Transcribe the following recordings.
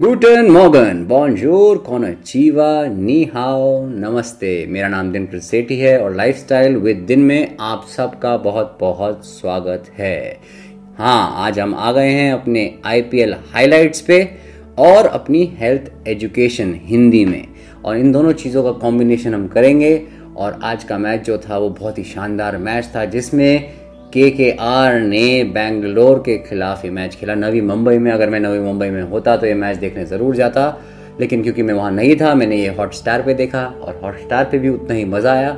गुटन मॉगन bonjour चीवा नी हाओ नमस्ते मेरा नाम दिनप्रीत सेठी है और लाइफस्टाइल विद दिन में आप सबका बहुत बहुत स्वागत है। हाँ आज हम आ गए हैं अपने आईपीएल हाइलाइट्स पे और अपनी हेल्थ एजुकेशन हिंदी में। और इन दोनों चीज़ों का कॉम्बिनेशन हम करेंगे और आज का मैच जो था वो बहुत ही शानदार मैच था जिसमें के के आर ने बेंगलोर के खिलाफ ये मैच खेला। नवी मुंबई में, अगर मैं नवी मुंबई में होता तो ये मैच देखने ज़रूर जाता। लेकिन क्योंकि मैं वहाँ नहीं था, मैंने ये हॉट स्टार पर देखा और हॉट स्टार पर भी उतना ही मज़ा आया।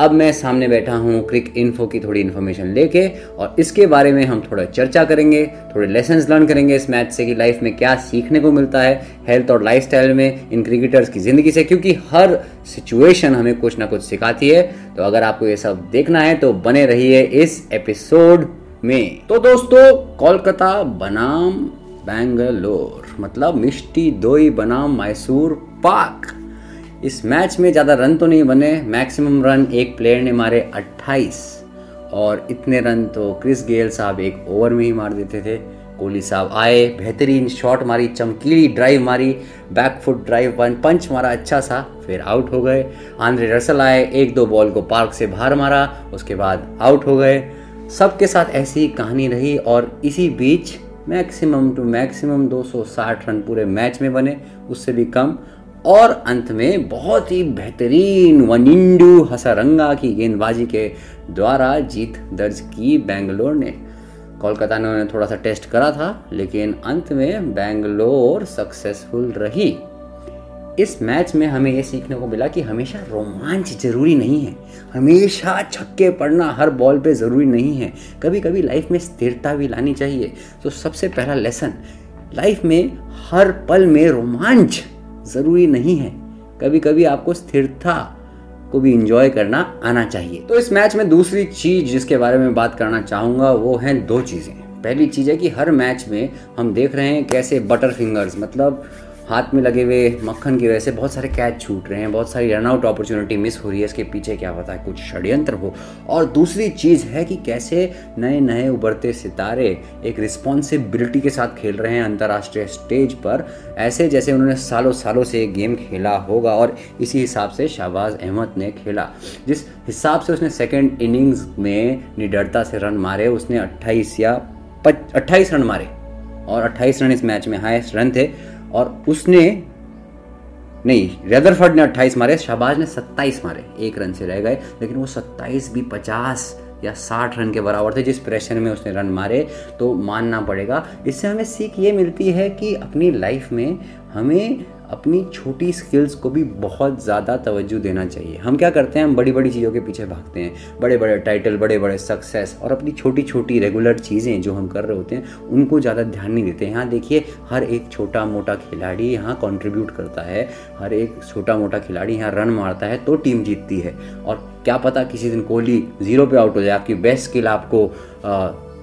अब मैं सामने बैठा हूँ क्रिक इन्फो की थोड़ी इन्फॉर्मेशन लेके, और इसके बारे में हम थोड़ा चर्चा करेंगे, थोड़े लेसन लर्न करेंगे इस मैच से कि लाइफ में क्या सीखने को मिलता है हेल्थ और लाइफ में इन क्रिकेटर्स की ज़िंदगी से, क्योंकि हर सिचुएशन हमें कुछ ना कुछ सिखाती है। तो अगर आपको ये सब देखना है तो बने रहिए इस एपिसोड में। तो दोस्तों, कोलकाता बनाम बैंगलोर मतलब मिष्टी दोई बनाम मैसूर पाक इस मैच में ज़्यादा रन तो नहीं बने, मैक्सिमम रन एक प्लेयर ने मारे 28 और इतने रन तो क्रिस गेल साहब एक ओवर में ही मार देते थे। कोहली साहब आए, बेहतरीन शॉट मारी, चमकीली ड्राइव मारी बैक फुट ड्राइव पंच मारा अच्छा सा, फिर आउट हो गए। आंद्रे रसल आए, एक दो बॉल को पार्क से बाहर मारा, उसके बाद आउट हो गए। सबके साथ ऐसी कहानी रही और इसी बीच मैक्सिमम टू मैक्सिमम 260 रन पूरे मैच में बने, उससे भी कम। और अंत में बहुत ही बेहतरीन वनिंडू हसरंगा की गेंदबाजी के द्वारा जीत दर्ज की बेंगलोर ने। कोलकाता ने उन्हें थोड़ा सा टेस्ट करा था, लेकिन अंत में बेंगलोर सक्सेसफुल रही। इस मैच में हमें ये सीखने को मिला कि हमेशा रोमांच ज़रूरी नहीं है। हमेशा छक्के पड़ना हर बॉल पे ज़रूरी नहीं है। कभी कभी लाइफ में स्थिरता भी लानी चाहिए। तो सबसे पहला लेसन, लाइफ में हर पल में रोमांच। ज़रूरी नहीं है। कभी कभी आपको स्थिरता को भी इंजॉय करना आना चाहिए। तो इस मैच में दूसरी चीज़ जिसके बारे में बात करना चाहूँगा, वो है दो चीज़ें। पहली चीज़ है कि हर मैच में हम देख रहे हैं कैसे बटर फिंगर्स मतलब हाथ में लगे हुए मक्खन की वजह से बहुत सारे कैच छूट रहे हैं, बहुत सारी रनआउट अपॉर्चुनिटी मिस हो रही है, इसके पीछे क्या पता है कुछ षड्यंत्र हो। और दूसरी चीज़ है कि कैसे नए नए उभरते सितारे एक रिस्पॉन्सिबिलिटी के साथ खेल रहे हैं अंतर्राष्ट्रीय स्टेज पर। ऐसे जैसे उन्होंने सालों सालों से गेम खेला होगा और इसी हिसाब से शहबाज अहमद ने खेला, जिस हिसाब से उसने सेकेंड इनिंग्स में निडरता से रन मारे, उसने अट्ठाईस या अट्ठाईस रन मारे और अट्ठाईस रन इस मैच में हाईएस्ट रन थे। और उसने, नहीं रेदरफर्ड ने 28 मारे, शहबाज ने 27 मारे, एक रन से रह गए, लेकिन वो 27 भी 50 या 60 रन के बराबर थे, जिस प्रेशर में उसने रन मारे तो मानना पड़ेगा। इससे हमें सीख ये मिलती है कि अपनी लाइफ में हमें अपनी छोटी स्किल्स को भी बहुत ज़्यादा तवज्जो देना चाहिए। हम क्या करते हैं? हम बड़ी बड़ी चीज़ों के पीछे भागते हैं। बड़े बड़े टाइटल बड़े बड़े सक्सेस और अपनी छोटी छोटी रेगुलर चीज़ें जो हम कर रहे होते हैं, उनको ज़्यादा ध्यान नहीं देते। यहाँ देखिए, हर एक छोटा मोटा खिलाड़ी यहाँ कॉन्ट्रीब्यूट करता है। हर एक छोटा मोटा खिलाड़ी यहाँ रन मारता है तो टीम जीतती है। और क्या पता किसी दिन कोहली ज़ीरो पे आउट हो जाए, आपकी बेस्ट स्किल आपको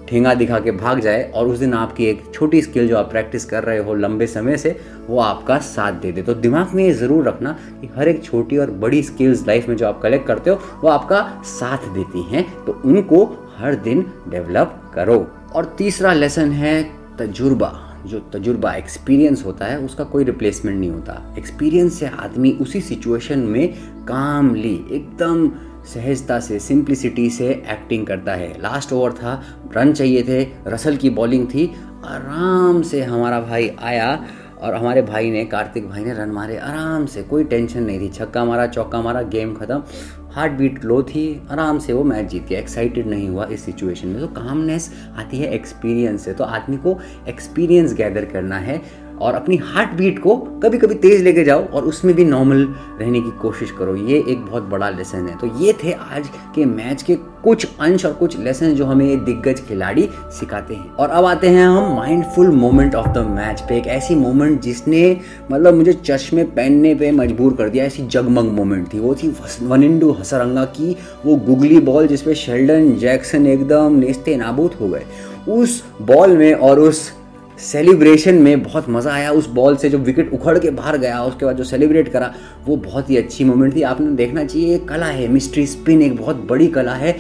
ठेंगा दिखा के भाग जाए और उस दिन आपकी एक छोटी स्किल जो आप प्रैक्टिस कर रहे हो लंबे समय से, वो आपका साथ दे दे। तो दिमाग में ये ज़रूर रखना कि हर एक छोटी और बड़ी स्किल्स लाइफ में जो आप कलेक्ट करते हो, वो आपका साथ देती हैं। तो उनको हर दिन डेवलप करो। और तीसरा लेसन है तजुर्बा। जो तजुर्बा एक्सपीरियंस होता है, उसका कोई रिप्लेसमेंट नहीं होता। एक्सपीरियंस से आदमी उसी सिचुएशन में कामली, एकदम सहजता से सिंप्लिसिटी से एक्टिंग करता है। लास्ट ओवर था रन चाहिए थे रसल की बॉलिंग थी। आराम से हमारा भाई आया और हमारे भाई ने, कार्तिक भाई ने रन मारे। आराम से, कोई टेंशन नहीं थी। छक्का मारा, चौका मारा गेम खत्म। हार्ट बीट लो थी, आराम से वो मैच जीत गया। एक्साइटेड नहीं हुआ इस सिचुएशन में। तो कामनेस आती है एक्सपीरियंस से। तो आदमी को एक्सपीरियंस गैदर करना है। और अपनी हार्ट बीट को कभी कभी तेज लेके जाओ और उसमें भी नॉर्मल रहने की कोशिश करो। ये एक बहुत बड़ा लेसन है। तो ये थे आज के मैच के कुछ अंश और कुछ लेसन जो हमें ये दिग्गज खिलाड़ी सिखाते हैं। और अब आते हैं हम mindful moment of the match पे। एक ऐसी मोमेंट जिसने मतलब मुझे चश्मे पहनने पे मजबूर कर दिया। ऐसी जगमग मोमेंट थी। वो थी वनिंडू हसरंगा की वो गुगली बॉल जिसपे शेल्डन जैक्सन एकदम नेस्ते नाबूद हो गए। उस बॉल में और उस सेलिब्रेशन में बहुत मज़ा आया। उस बॉल से जो विकेट उखड़ के बाहर गया, उसके बाद जो सेलिब्रेट करा, वो बहुत ही अच्छी मोमेंट थी। आपने देखना चाहिए एक कला है, मिस्ट्री स्पिन एक बहुत बड़ी कला है।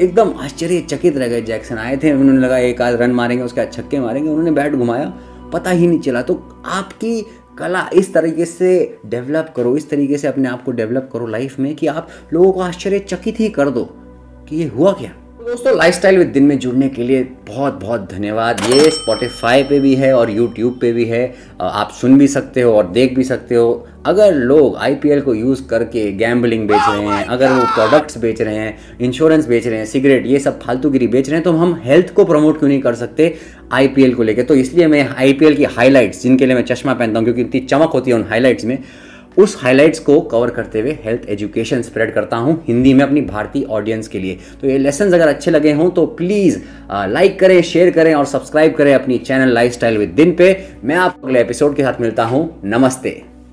एकदम आश्चर्यचकित रह गए जैक्सन। आए थे, उन्होंने लगा एक आध रन मारेंगे, उसके बाद छक्के मारेंगे, उन्होंने बैट घुमाया। पता ही नहीं चला। तो आपकी कला इस तरीके से डेवलप करो, इस तरीके से अपने आप को डेवलप करो लाइफ में कि आप लोगों को आश्चर्यचकित ही कर दो कि ये हुआ क्या? दोस्तों लाइफस्टाइल विद दिन में जुड़ने के लिए बहुत बहुत धन्यवाद। ये स्पॉटिफाई पे भी है और यूट्यूब पे भी है। आप सुन भी सकते हो और देख भी सकते हो। अगर लोग आईपीएल को यूज़ करके गैम्बलिंग बेच रहे हैं, अगर वो प्रोडक्ट्स बेच रहे हैं इंश्योरेंस बेच रहे हैं सिगरेट ये सब फालतूगिरी बेच रहे हैं तो हम हेल्थ को प्रमोट क्यों नहीं कर सकते आईपीएल को लेकर तो इसलिए मैं आईपीएल की हाईलाइट्स जिनके लिए मैं चश्मा पहनता हूँ, क्योंकि इतनी चमक होती है उन हाईलाइट्स में उस हाइलाइट्स को कवर करते हुए हेल्थ एजुकेशन स्प्रेड करता हूँ हिंदी में अपनी भारतीय ऑडियंस के लिए। तो ये लेसन अगर अच्छे लगे हों तो प्लीज़ लाइक करें शेयर करें और सब्सक्राइब करें अपनी चैनल लाइफ स्टाइल विद दिन पे। मैं आपको अगले एपिसोड के साथ मिलता हूँ। नमस्ते।